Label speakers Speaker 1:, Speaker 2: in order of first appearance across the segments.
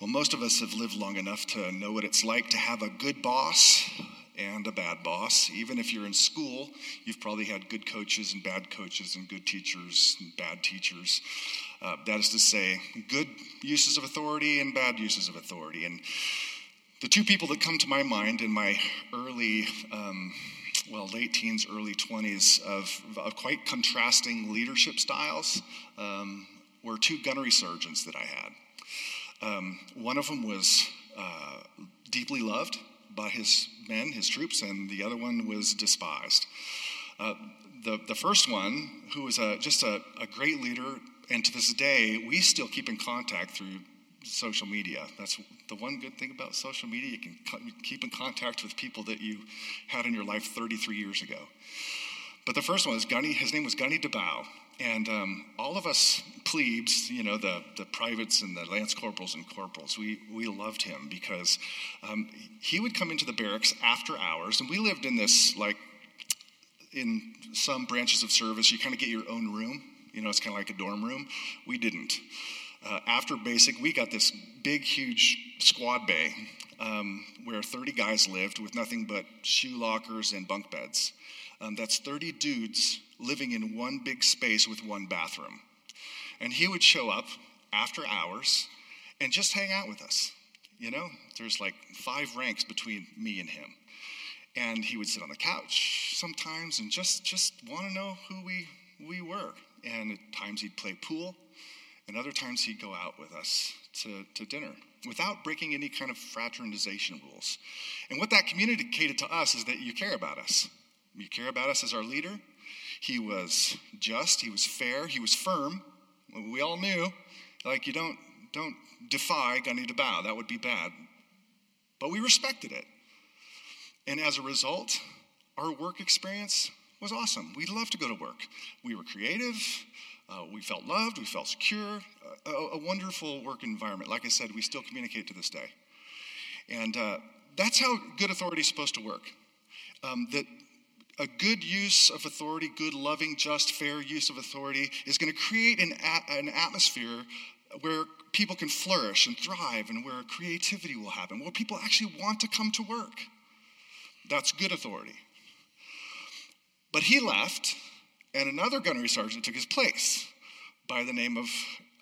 Speaker 1: Well, most of us have lived long enough to know what it's like to have a good boss and a bad boss. Even if you're in school, you've probably had good coaches and bad coaches, and good teachers and bad teachers. Uh, that is to say, good uses of authority and bad uses of authority. And the two people that come to my mind in my early, um, well, late teens, early 20s, of, of quite contrasting leadership styles um, were two gunnery sergeants that I had. Um, one of them was uh, deeply loved by his men, his troops, and the other one was despised. Uh, the, the first one, who was a, just a, a great leader, and to this day, we still keep in contact through social media. That's the one good thing about social media. You can keep in contact with people that you had in your life 33 years ago. But the first one is Gunny, his name was Gunny DeBow. And um, all of us plebes, you know, the, the privates and the lance corporals and corporals, we, we loved him because um, he would come into the barracks after hours, and we lived in this, like, in some branches of service, you kind of get your own room. You know, it's kind of like a dorm room. We didn't. Uh, after basic, we got this big, huge squad bay um, where 30 guys lived with nothing but shoe lockers and bunk beds. Um, that's 30 dudes living in one big space with one bathroom. And he would show up after hours and just hang out with us. You know, there's like five ranks between me and him. And he would sit on the couch sometimes and just, just want to know who we, we were. And at times he'd play pool, and other times he'd go out with us to, to dinner without breaking any kind of fraternization rules. And what that communicated to us is that you care about us. You care about us as our leader, he was just, he was fair, he was firm. We all knew, like, you don't, don't defy Gunny DeBow. that would be bad. But we respected it. And as a result, our work experience was awesome. We loved to go to work. We were creative, uh, we felt loved, we felt secure, a, a, wonderful work environment. Like I said, we still communicate to this day. And uh, that's how good authority is supposed to work. Um, that a good use of authority, good, loving, just, fair use of authority is going to create an, a- an atmosphere where people can flourish and thrive and where creativity will happen, where people actually want to come to work. That's good authority. But he left, and another gunnery sergeant took his place by the name of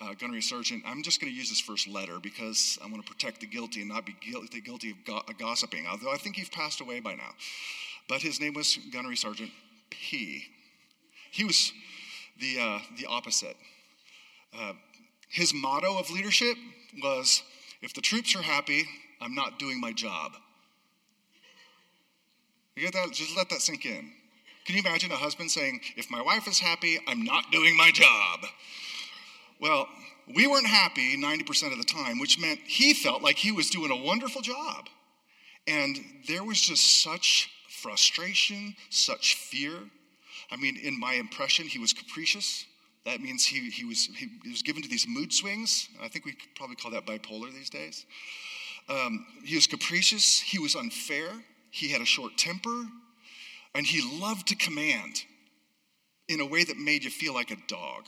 Speaker 1: uh, gunnery sergeant. I'm just going to use his first letter because I want to protect the guilty and not be guilty, guilty of go- gossiping, although I think he's passed away by now but his name was Gunnery Sergeant P. He was the, uh, the opposite. Uh, his motto of leadership was if the troops are happy, I'm not doing my job. You get that? Just let that sink in. Can you imagine a husband saying, If my wife is happy, I'm not doing my job? Well, we weren't happy 90% of the time, which meant he felt like he was doing a wonderful job. And there was just such frustration, such fear. I mean, in my impression, he was capricious. That means he, he, was, he, was given to these mood swings. I think we probably call that bipolar these days. Um, he was capricious. He was unfair. He had a short temper. And he loved to command in a way that made you feel like a dog.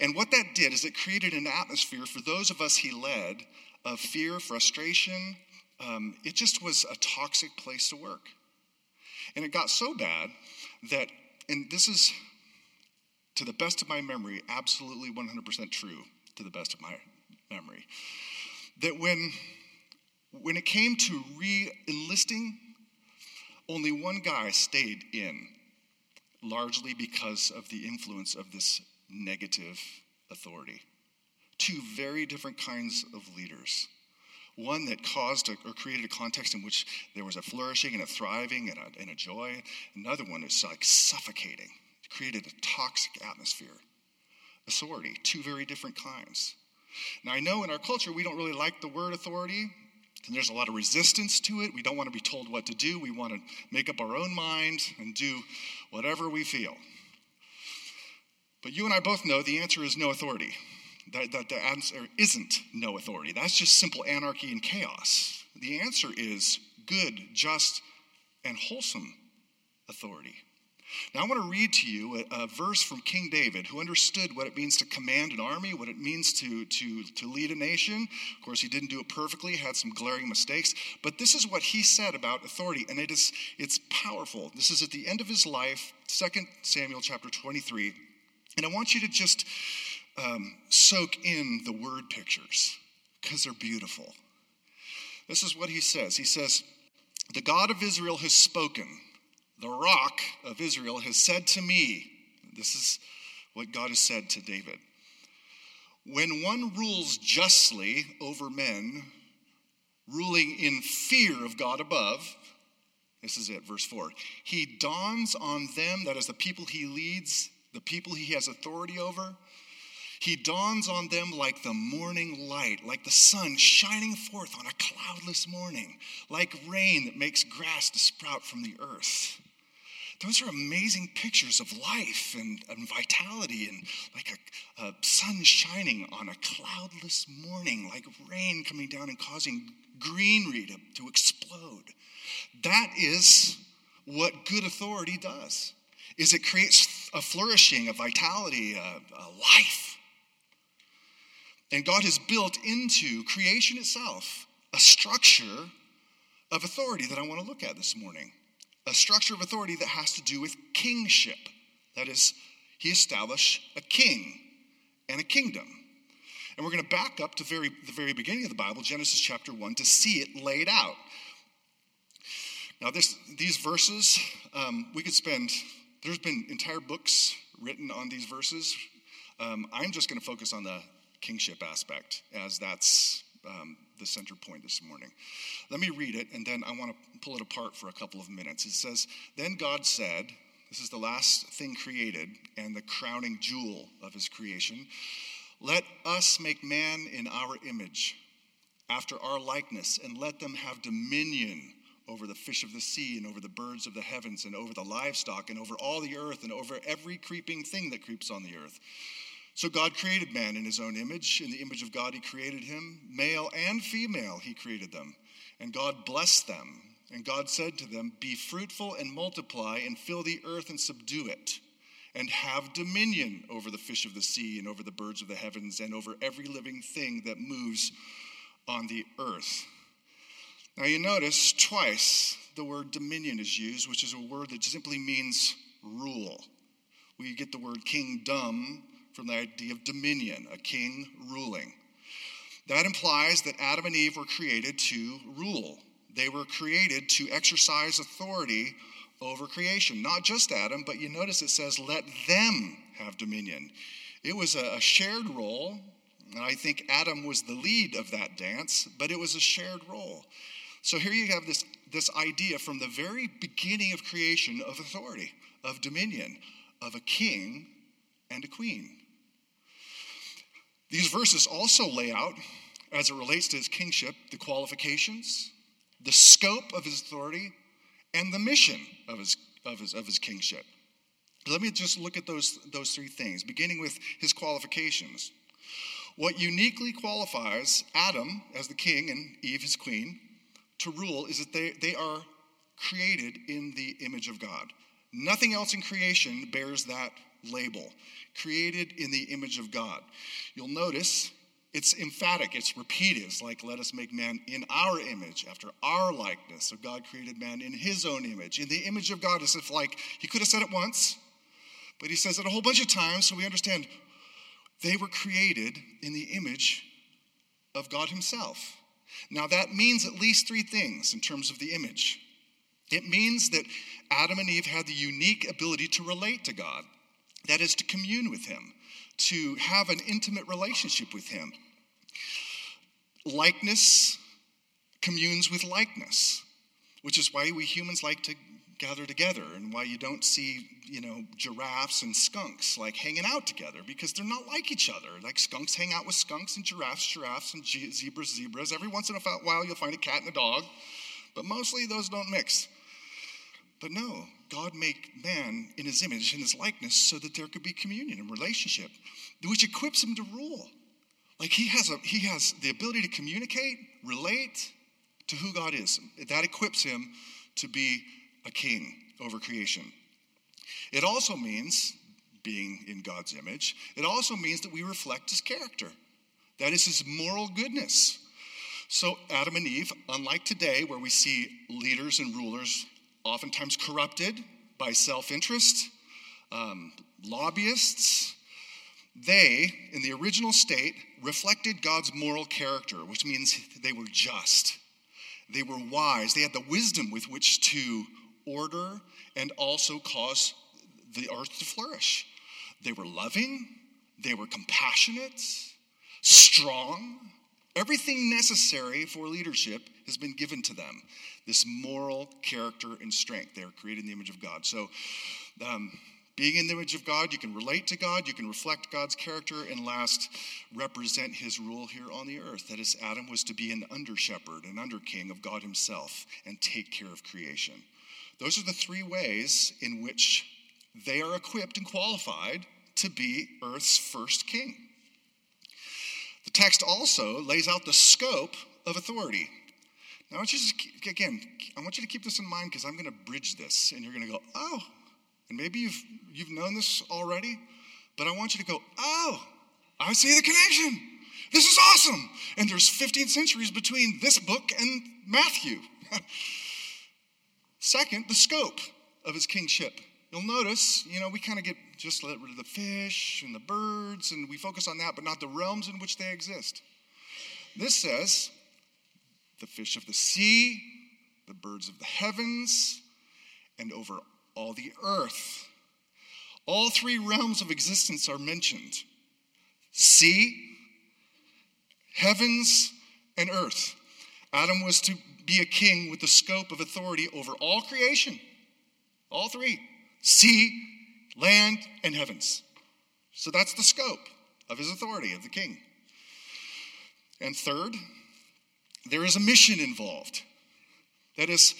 Speaker 1: And what that did is it created an atmosphere for those of us he led of fear, frustration. Um, it just was a toxic place to work. And it got so bad that, and this is to the best of my memory, absolutely 100% true to the best of my memory, that when, when it came to re enlisting, only one guy stayed in, largely because of the influence of this negative authority. Two very different kinds of leaders one that caused a, or created a context in which there was a flourishing and a thriving and a, and a joy. Another one is like suffocating. It created a toxic atmosphere. Authority, two very different kinds. Now, I know in our culture we don't really like the word authority, and there's a lot of resistance to it. We don't want to be told what to do. We want to make up our own mind and do whatever we feel. But you and I both know the answer is no authority that, that the answer isn't no authority. That's just simple anarchy and chaos. The answer is good, just, and wholesome authority. Now, I want to read to you a, a, verse from King David, who understood what it means to command an army, what it means to, to, to lead a nation. Of course, he didn't do it perfectly, had some glaring mistakes, but this is what he said about authority, and it is, it's powerful. This is at the end of his life, 2 Samuel chapter 23. And I want you to just um, soak in the word pictures, because they're beautiful. This is what he says He says, The God of Israel has spoken the rock of Israel has said to me, this is what God has said to David. When one rules justly over men, ruling in fear of God above, this is it, verse 4. He dawns on them, that is the people he leads, the people he has authority over. He dawns on them like the morning light, like the sun shining forth on a cloudless morning, like rain that makes grass to sprout from the earth those are amazing pictures of life and, and vitality and like a, a, sun shining on a cloudless morning, like rain coming down and causing greenery to, to explode. That is what good authority does is it creates a flourishing, a vitality, a, a life. And God has built into creation itself a structure of authority that I want to look at this morning a structure of authority that has to do with kingship. That is, he established a king and a kingdom. And we're going to back up to very, the very beginning of the Bible, Genesis chapter 1, to see it laid out. Now, this, these verses, um, we could spend, there's been entire books written on these verses. Um, I'm just going to focus on the kingship aspect, as that's um, the center point this morning. Let me read it, and then I want to pull it apart for a couple of minutes. It says, Then God said, This is the last thing created and the crowning jewel of his creation. Let us make man in our image, after our likeness, and let them have dominion over the fish of the sea, and over the birds of the heavens, and over the livestock, and over all the earth, and over every creeping thing that creeps on the earth. So God created man in his own image. In the image of God, he created him. Male and female, he created them. And God blessed them. And God said to them, Be fruitful and multiply, and fill the earth and subdue it, and have dominion over the fish of the sea, and over the birds of the heavens, and over every living thing that moves on the earth. Now, you notice twice the word dominion is used, which is a word that simply means rule. We get the word kingdom from the idea of dominion, a king ruling. That implies that Adam and Eve were created to rule. They were created to exercise authority over creation. Not just Adam, but you notice it says, let them have dominion. It was a shared role, and I think Adam was the lead of that dance, but it was a shared role. So here you have this, this idea from the very beginning of creation of authority, of dominion, of a king and a queen. These verses also lay out, as it relates to his kingship, the qualifications, the scope of his authority, and the mission of his, of his, of his kingship. Let me just look at those, those three things, beginning with his qualifications. What uniquely qualifies Adam as the king and Eve his queen to rule is that they, they are created in the image of God. Nothing else in creation bears that label created in the image of God. You'll notice it's emphatic, it's repeated. It's like, let us make man in our image, after our likeness. So God created man in his own image. In the image of God, as if like he could have said it once, but he says it a whole bunch of times so we understand they were created in the image of God himself. Now, that means at least three things in terms of the image. It means that Adam and Eve had the unique ability to relate to God. That is to commune with Him, to have an intimate relationship with Him. Likeness communes with likeness, which is why we humans like to gather together and why you don't see, you know, giraffes and skunks like hanging out together because they're not like each other. Like skunks hang out with skunks and giraffes, giraffes and zebras, zebras. Every once in a while you'll find a cat and a dog, but mostly those don't mix. But no, God made man in his image, in his likeness, so that there could be communion and relationship, which equips him to rule. Like he has, a, he has the ability to communicate, relate to who God is. That equips him to be a king over creation. It also means, being in God's image, it also means that we reflect his character. That is his moral goodness. So, Adam and Eve, unlike today, where we see leaders and rulers oftentimes corrupted by self interest, um, lobbyists, they, in the original state, reflected God's moral character, which means they were just, they were wise, they had the wisdom with which to order and also cause the earth to flourish. They were loving, they were compassionate, strong. Everything necessary for leadership has been given to them. This moral character and strength. They are created in the image of God. So, um, being in the image of God, you can relate to God, you can reflect God's character, and last, represent his rule here on the earth. That is, Adam was to be an under shepherd, an under king of God himself, and take care of creation. Those are the three ways in which they are equipped and qualified to be earth's first king. The text also lays out the scope of authority. Now, I want you to, again, I want you to keep this in mind because I'm going to bridge this, and you're going to go, oh, and maybe you've, you've known this already, but I want you to go, oh, I see the connection. This is awesome. And there's 15 centuries between this book and Matthew. Second, the scope of his kingship. You'll notice, you know, we kind of get just let rid of the fish and the birds, and we focus on that, but not the realms in which they exist. This says the fish of the sea, the birds of the heavens, and over all the earth. All three realms of existence are mentioned sea, heavens, and earth. Adam was to be a king with the scope of authority over all creation. All three sea, land, and heavens. So that's the scope of his authority, of the king. And third, there is a mission involved. That is,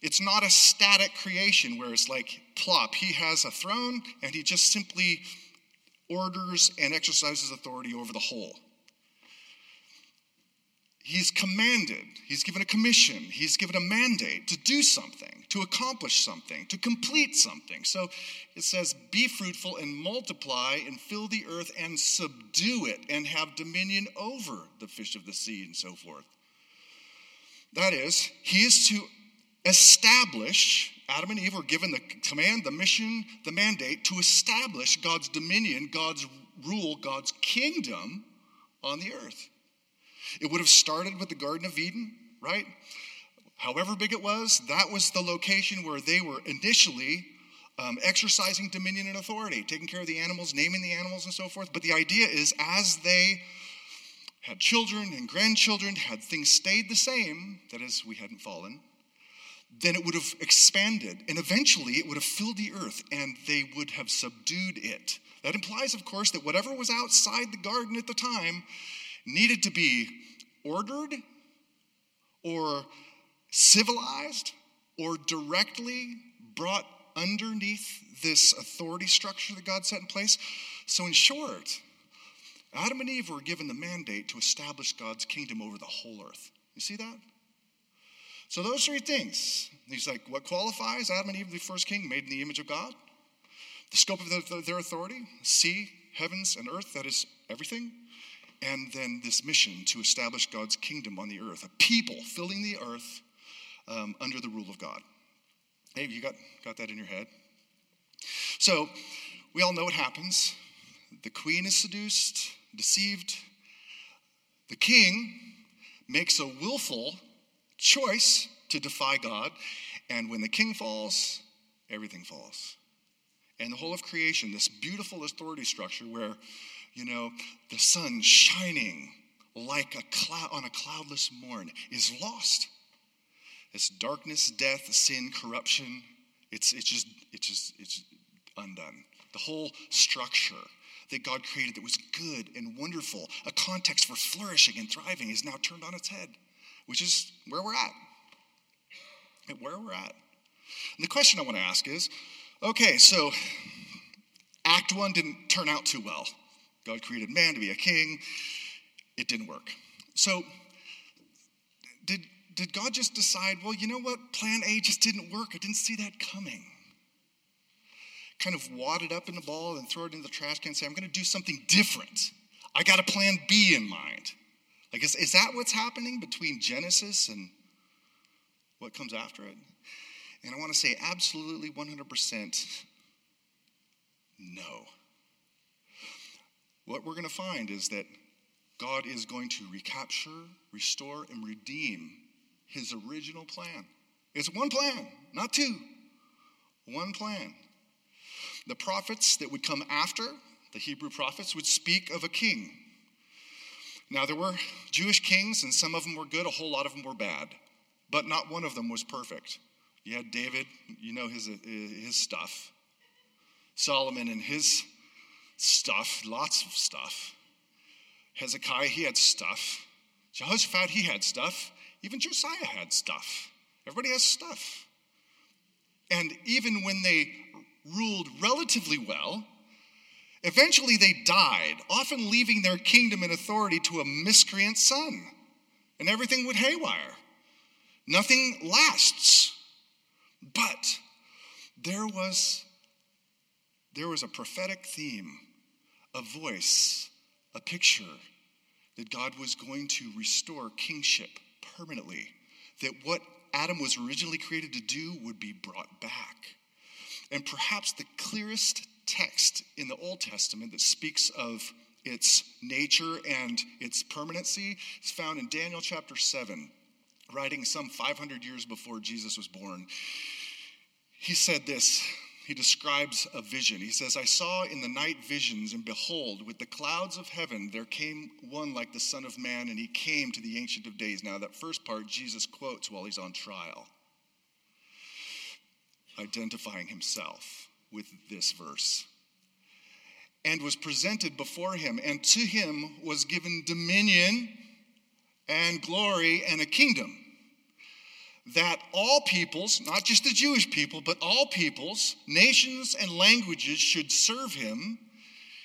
Speaker 1: it's not a static creation where it's like plop. He has a throne and he just simply orders and exercises authority over the whole. He's commanded, he's given a commission, he's given a mandate to do something, to accomplish something, to complete something. So it says, Be fruitful and multiply and fill the earth and subdue it and have dominion over the fish of the sea and so forth. That is, he is to establish, Adam and Eve were given the command, the mission, the mandate to establish God's dominion, God's rule, God's kingdom on the earth. It would have started with the Garden of Eden, right? However big it was, that was the location where they were initially um, exercising dominion and authority, taking care of the animals, naming the animals, and so forth. But the idea is as they had children and grandchildren, had things stayed the same, that is, we hadn't fallen, then it would have expanded and eventually it would have filled the earth and they would have subdued it. That implies, of course, that whatever was outside the garden at the time needed to be ordered or civilized or directly brought underneath this authority structure that God set in place. So, in short, Adam and Eve were given the mandate to establish God's kingdom over the whole earth. You see that? So, those three things. He's like, what qualifies Adam and Eve, the first king, made in the image of God? The scope of their authority, sea, heavens, and earth, that is everything and then this mission to establish God's kingdom on the earth, a people filling the earth um, under the rule of God. Hey, you got, got that in your head? So, we all know what happens. The queen is seduced, deceived. The king makes a willful choice to defy God. And when the king falls, everything falls. And the whole of creation, this beautiful authority structure where you know, the sun shining like a cloud on a cloudless morn is lost. It's darkness, death, sin, corruption. It's, it's just it's just it's undone. The whole structure that God created that was good and wonderful, a context for flourishing and thriving, is now turned on its head, which is where we're at. Where we're at. And the question I want to ask is okay, so Act One didn't turn out too well. God created man to be a king. It didn't work. So, did, did God just decide, well, you know what? Plan A just didn't work. I didn't see that coming. kind of wad it up in a ball and throw it in the trash can and say, I'm going to do something different. I got a plan B in mind. Like, is, is that what's happening between Genesis and what comes after it? And I want to say absolutely 100% no. What we're going to find is that God is going to recapture, restore, and redeem his original plan. It's one plan, not two. One plan. The prophets that would come after, the Hebrew prophets, would speak of a king. Now, there were Jewish kings, and some of them were good, a whole lot of them were bad, but not one of them was perfect. You had David, you know his, uh, his stuff. Solomon and his stuff, lots of stuff. Hezekiah, he had stuff. Jehoshaphat, he had stuff. Even Josiah had stuff. Everybody has stuff. And even when they ruled relatively well, eventually they died, often leaving their kingdom and authority to a miscreant son. And everything would haywire. Nothing lasts. But there was, there was a prophetic theme, a voice, a picture that God was going to restore kingship permanently, that what Adam was originally created to do would be brought back. And perhaps the clearest text in the Old Testament that speaks of its nature and its permanency is found in Daniel chapter 7, writing some 500 years before Jesus was born. He said this he describes a vision. He says, I saw in the night visions, and behold, with the clouds of heaven, there came one like the Son of Man, and he came to the Ancient of Days. Now, that first part, Jesus quotes while he's on trial, identifying himself with this verse. And was presented before him, and to him was given dominion and glory and a kingdom that all peoples, not just the Jewish people, but all peoples, nations, and languages should serve him.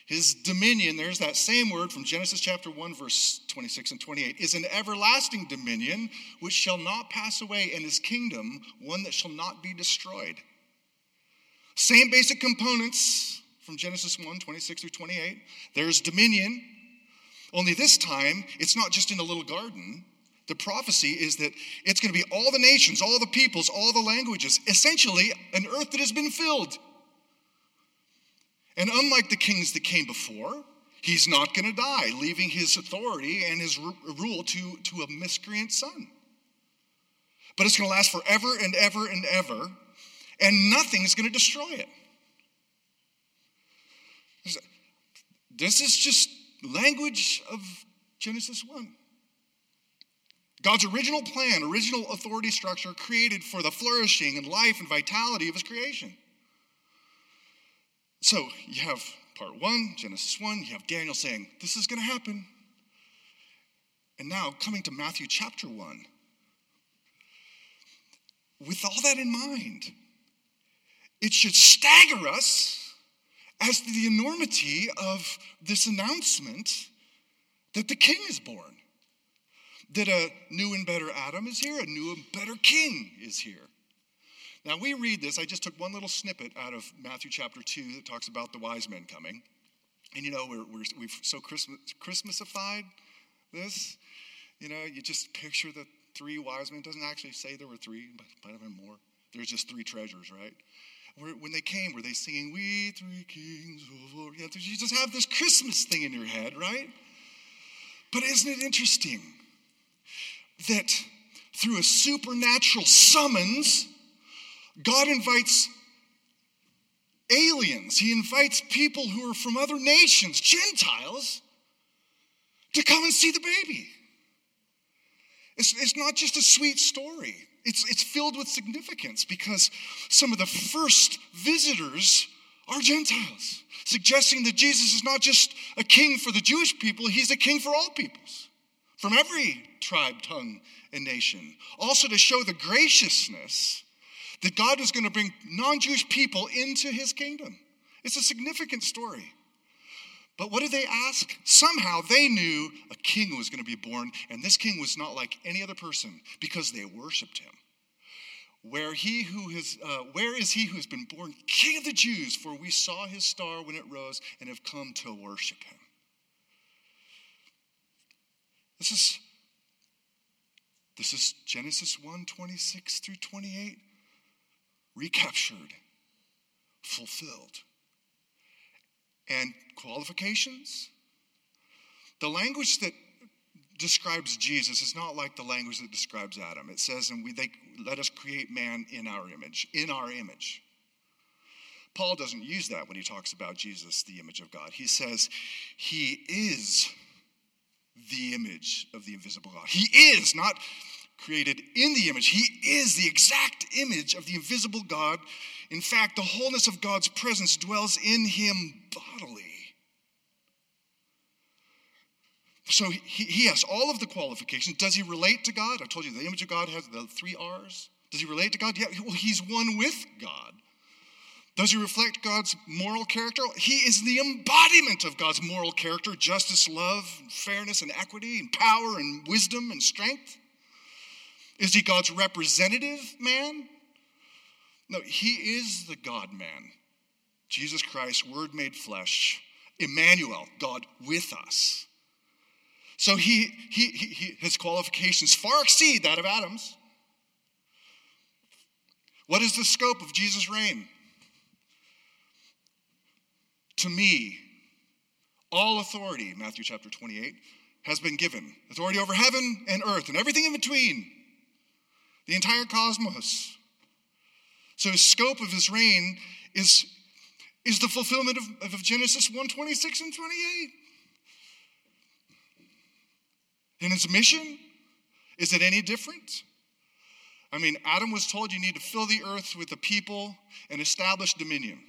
Speaker 1: His dominion, there's that same word from Genesis chapter 1, verse 26 and 28, is an everlasting dominion which shall not pass away, and his kingdom one that shall not be destroyed. Same basic components from Genesis 1, 26 through 28. There's dominion, only this time it's not just in a little garden, the prophecy is that it's going to be all the nations, all the peoples, all the languages, essentially an earth that has been filled. And unlike the kings that came before, he's not going to die, leaving his authority and his rule to, to a miscreant son. But it's going to last forever and ever and ever, and nothing's going to destroy it. This is just language of Genesis 1. God's original plan, original authority structure created for the flourishing and life and vitality of his creation. So you have part one, Genesis 1, you have Daniel saying, This is going to happen. And now coming to Matthew chapter 1, with all that in mind, it should stagger us as to the enormity of this announcement that the king is born that a new and better Adam is here, a new and better king is here. Now, we read this. I just took one little snippet out of Matthew chapter 2 that talks about the wise men coming. And you know, we're, we're, we've so Christmas, Christmasified this. You know, you just picture the three wise men. It doesn't actually say there were three, but might have been more. There's just three treasures, right? when they came, were they singing, We three kings of you just have this Christmas thing in your head, right? But isn't it interesting? That through a supernatural summons, God invites aliens, He invites people who are from other nations, Gentiles, to come and see the baby. It's, it's not just a sweet story, it's, it's filled with significance because some of the first visitors are Gentiles, suggesting that Jesus is not just a king for the Jewish people, he's a king for all peoples from every tribe, tongue, and nation. Also, to show the graciousness that God was going to bring non Jewish people into his kingdom. It's a significant story. But what did they ask? Somehow they knew a king was going to be born, and this king was not like any other person because they worshiped him. Where he who has, uh, where is he who has been born King of the Jews? For we saw his star when it rose and have come to worship him. This is this is Genesis 1 26 through 28, recaptured, fulfilled. And qualifications? The language that describes Jesus is not like the language that describes Adam. It says, and we they, let us create man in our image, in our image. Paul doesn't use that when he talks about Jesus, the image of God. He says, He is the image of the invisible God. He is not created in the image, He is the exact image of the invisible God. In fact, the wholeness of God's presence dwells in Him bodily. So he, he has all of the qualifications. Does he relate to God? I told you the image of God has the three R's. Does he relate to God? Yeah, well, he's one with God. Does he reflect God's moral character? He is the embodiment of God's moral character justice, love, fairness, and equity, and power, and wisdom, and strength. Is he God's representative man? No, he is the God man. Jesus Christ, Word made flesh, Emmanuel, God with us. So he, he, he, his qualifications far exceed that of Adam's. What is the scope of Jesus' reign? To me, all authority, Matthew chapter 28, has been given. Authority over heaven and earth and everything in between, the entire cosmos. So his scope of his reign is, is the fulfillment of, of Genesis 1 26 and 28. And his mission, is it any different? I mean, Adam was told you need to fill the earth with the people and establish dominion.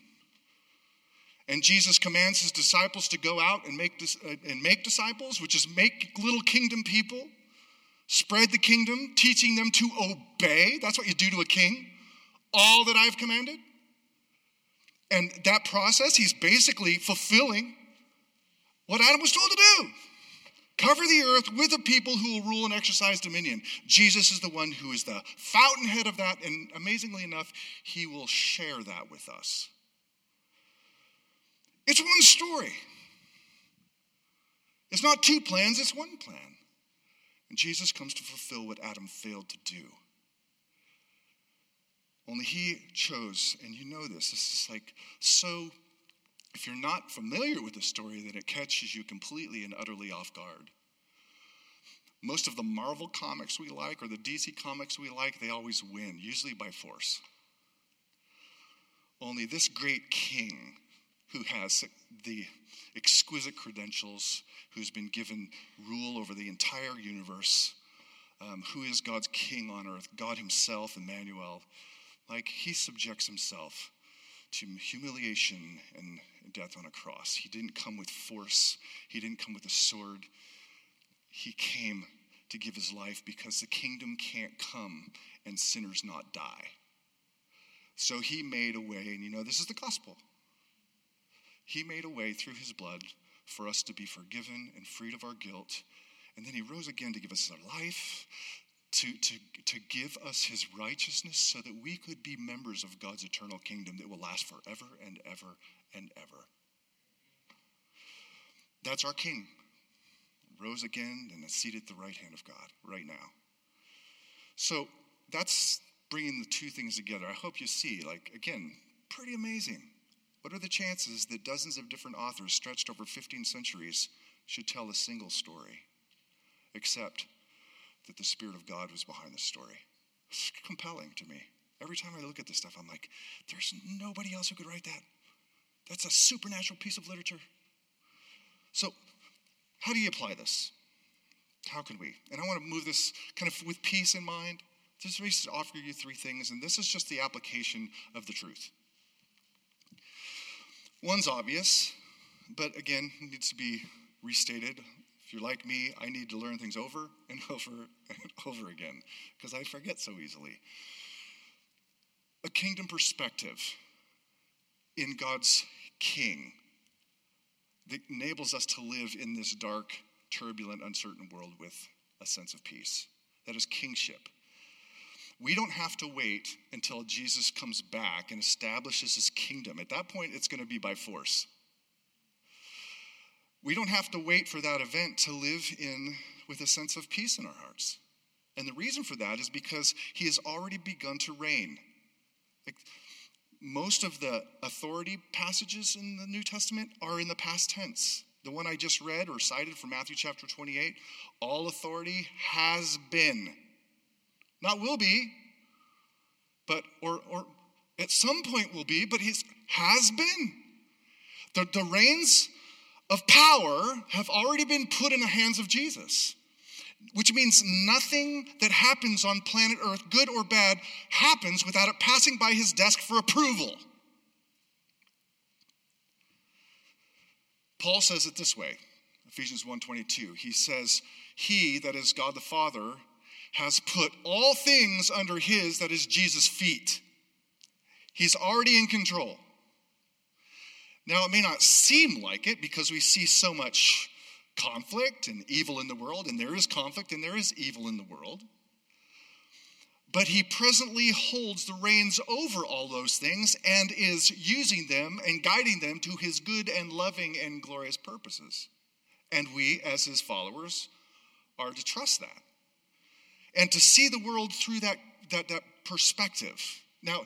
Speaker 1: And Jesus commands his disciples to go out and make, uh, and make disciples, which is make little kingdom people, spread the kingdom, teaching them to obey. That's what you do to a king. All that I've commanded. And that process, he's basically fulfilling what Adam was told to do. Cover the earth with a people who will rule and exercise dominion. Jesus is the one who is the fountainhead of that, and amazingly enough, he will share that with us. It's one story. It's not two plans, it's one plan. And Jesus comes to fulfill what Adam failed to do. Only he chose, and you know this, this is like so if you're not familiar with the story, then it catches you completely and utterly off guard. Most of the Marvel comics we like or the DC comics we like, they always win, usually by force. Only this great king who has the exquisite credentials, who's been given rule over the entire universe, um, who is God's king on earth, God Himself, Emmanuel, like he subjects himself to humiliation and death on a cross. He didn't come with force, he didn't come with a sword. He came to give his life because the kingdom can't come and sinners not die. So he made a way, and you know, this is the gospel. He made a way through his blood for us to be forgiven and freed of our guilt. And then he rose again to give us a life, to, to, to give us his righteousness so that we could be members of God's eternal kingdom that will last forever and ever and ever. That's our king. Rose again and is seated at the right hand of God right now. So that's bringing the two things together. I hope you see, like, again, pretty amazing. What are the chances that dozens of different authors stretched over 15 centuries should tell a single story? Except that the Spirit of God was behind the story. It's compelling to me. Every time I look at this stuff, I'm like, there's nobody else who could write that. That's a supernatural piece of literature. So, how do you apply this? How can we? And I want to move this kind of with peace in mind. Just to offer you three things, and this is just the application of the truth. One's obvious, but again, needs to be restated if you're like me, I need to learn things over and over and over again because I forget so easily. A kingdom perspective in God's king that enables us to live in this dark, turbulent, uncertain world with a sense of peace. That is kingship. We don't have to wait until Jesus comes back and establishes his kingdom. At that point, it's going to be by force. We don't have to wait for that event to live in with a sense of peace in our hearts. And the reason for that is because he has already begun to reign. Like, most of the authority passages in the New Testament are in the past tense. The one I just read or cited from Matthew chapter 28 all authority has been. Not will be, but, or, or at some point will be, but his has been. The, the reins of power have already been put in the hands of Jesus which means nothing that happens on planet Earth, good or bad, happens without it passing by his desk for approval. Paul says it this way, Ephesians 1:22. He says, "He that is God the Father has put all things under his that is Jesus' feet." He's already in control. Now, it may not seem like it because we see so much conflict and evil in the world, and there is conflict and there is evil in the world. But he presently holds the reins over all those things and is using them and guiding them to his good and loving and glorious purposes. And we, as his followers, are to trust that and to see the world through that, that, that perspective. Now,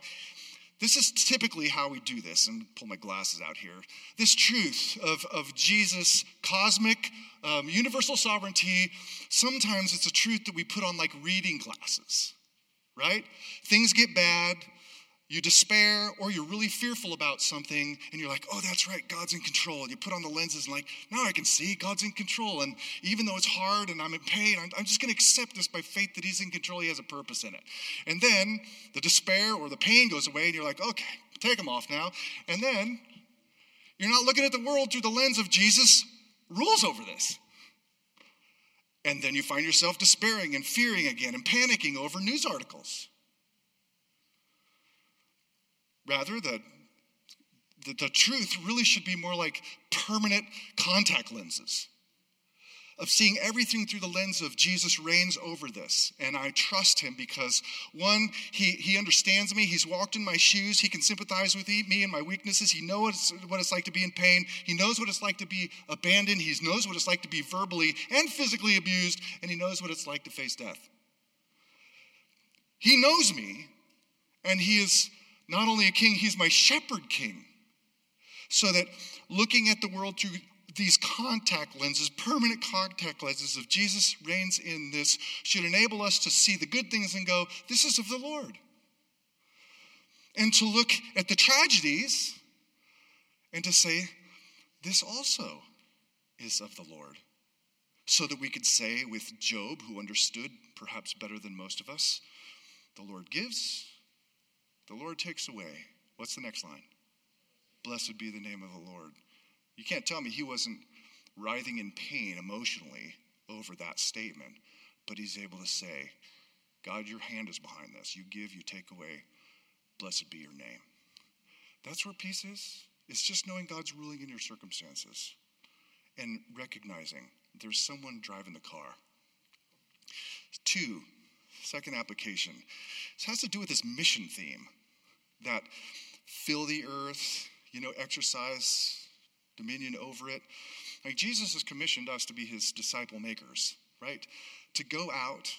Speaker 1: this is typically how we do this, and pull my glasses out here. This truth of, of Jesus' cosmic, um, universal sovereignty, sometimes it's a truth that we put on like reading glasses, right? Things get bad, you despair or you're really fearful about something and you're like, oh, that's right, God's in control. And you put on the lenses and, like, now I can see God's in control. And even though it's hard and I'm in pain, I'm, I'm just going to accept this by faith that He's in control. He has a purpose in it. And then the despair or the pain goes away and you're like, okay, take them off now. And then you're not looking at the world through the lens of Jesus rules over this. And then you find yourself despairing and fearing again and panicking over news articles. Rather, the, the, the truth really should be more like permanent contact lenses of seeing everything through the lens of Jesus reigns over this. And I trust him because, one, he, he understands me. He's walked in my shoes. He can sympathize with me and my weaknesses. He knows what it's like to be in pain. He knows what it's like to be abandoned. He knows what it's like to be verbally and physically abused. And he knows what it's like to face death. He knows me, and he is not only a king, he's my shepherd king. So that looking at the world through these contact lenses, permanent contact lenses of Jesus reigns in this, should enable us to see the good things and go, this is of the Lord. And to look at the tragedies and to say, this also is of the Lord. So that we could say with Job, who understood perhaps better than most of us, the Lord gives, the Lord takes away. What's the next line? Blessed be the name of the Lord. You can't tell me he wasn't writhing in pain emotionally over that statement, but he's able to say, God, your hand is behind this. You give, you take away. Blessed be your name. That's where peace is. It's just knowing God's ruling in your circumstances and recognizing there's someone driving the car. Two, second application. This has to do with this mission theme that fill the earth, you know, exercise dominion over it. Like Jesus has commissioned us to be his disciple makers, right? To go out,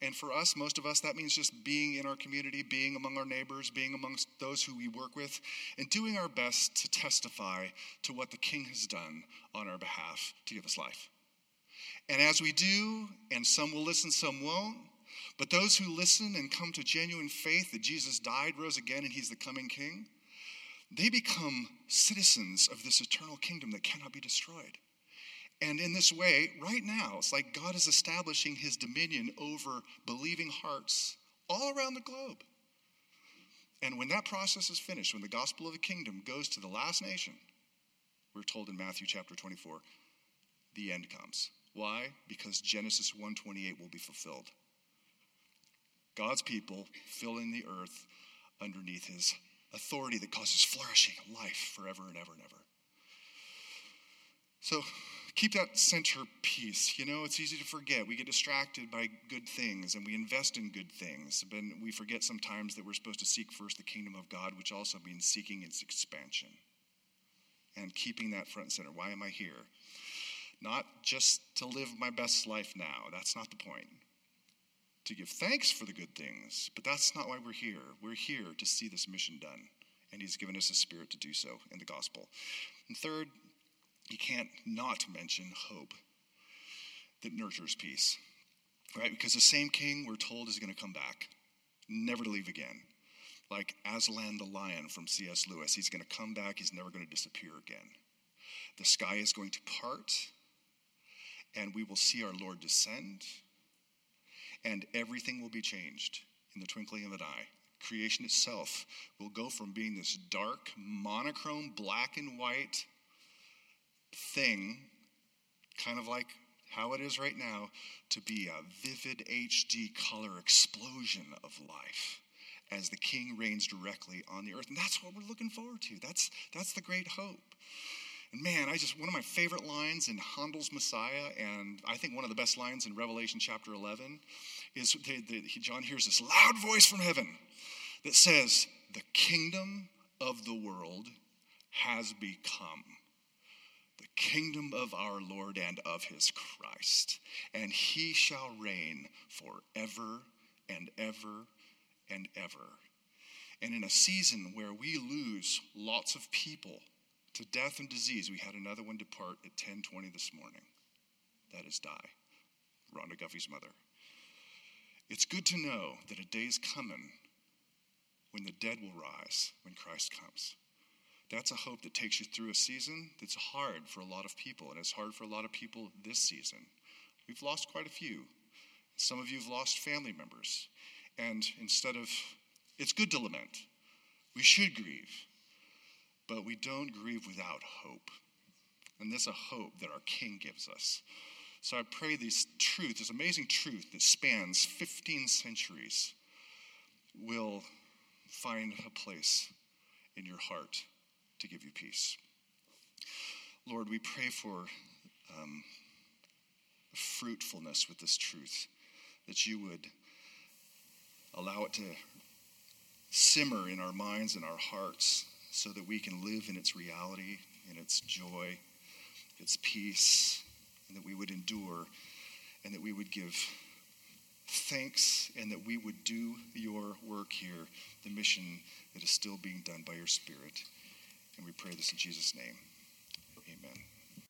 Speaker 1: and for us, most of us, that means just being in our community, being among our neighbors, being amongst those who we work with, and doing our best to testify to what the King has done on our behalf to give us life. And as we do, and some will listen, some won't, but those who listen and come to genuine faith that Jesus died, rose again, and he's the coming king, they become citizens of this eternal kingdom that cannot be destroyed. And in this way, right now, it's like God is establishing his dominion over believing hearts all around the globe. And when that process is finished, when the gospel of the kingdom goes to the last nation, we're told in Matthew chapter 24, the end comes. Why? Because Genesis 1:28 will be fulfilled. God's people filling the earth underneath his authority that causes flourishing of life forever and ever and ever. So, keep that center peace. You know, it's easy to forget. We get distracted by good things and we invest in good things. But we forget sometimes that we're supposed to seek first the kingdom of God, which also means seeking its expansion and keeping that front and center. Why am I here? Not just to live my best life now. That's not the point. To give thanks for the good things, but that's not why we're here. We're here to see this mission done, and He's given us a spirit to do so in the gospel. And third, you can't not mention hope that nurtures peace, right? Because the same king we're told is going to come back, never to leave again. Like Aslan the lion from C.S. Lewis, he's going to come back, he's never going to disappear again. The sky is going to part, and we will see our Lord descend, and everything will be changed in the twinkling of an eye. Creation itself will go from being this dark, monochrome, black and white thing, kind of like how it is right now, to be a vivid HD color explosion of life as the king reigns directly on the earth. And that's what we're looking forward to. That's, that's the great hope. And man, I just, one of my favorite lines in Handel's Messiah, and I think one of the best lines in Revelation chapter 11, is that John hears this loud voice from heaven that says, The kingdom of the world has become the kingdom of our Lord and of his Christ, and he shall reign forever and ever and ever. And in a season where we lose lots of people to death and disease. We had another one depart at 1020 this morning. That is die. Rhonda Guffey's mother. It's good to know that a day is coming when the dead will rise when Christ comes. That's a hope that takes you through a season that's hard for a lot of people, and it's hard for a lot of people this season. We've lost quite a few. Some of you have lost family members. And instead of, it's good to lament. We should grieve but we don't grieve without hope. And this a hope that our King gives us. So I pray this truth, this amazing truth that spans 15 centuries, will find a place in your heart to give you peace. Lord, we pray for um, fruitfulness with this truth, that you would allow it to simmer in our minds and our hearts so that we can live in its reality, in its joy, its peace, and that we would endure, and that we would give thanks, and that we would do your work here, the mission that is still being done by your Spirit. And we pray this in Jesus' name.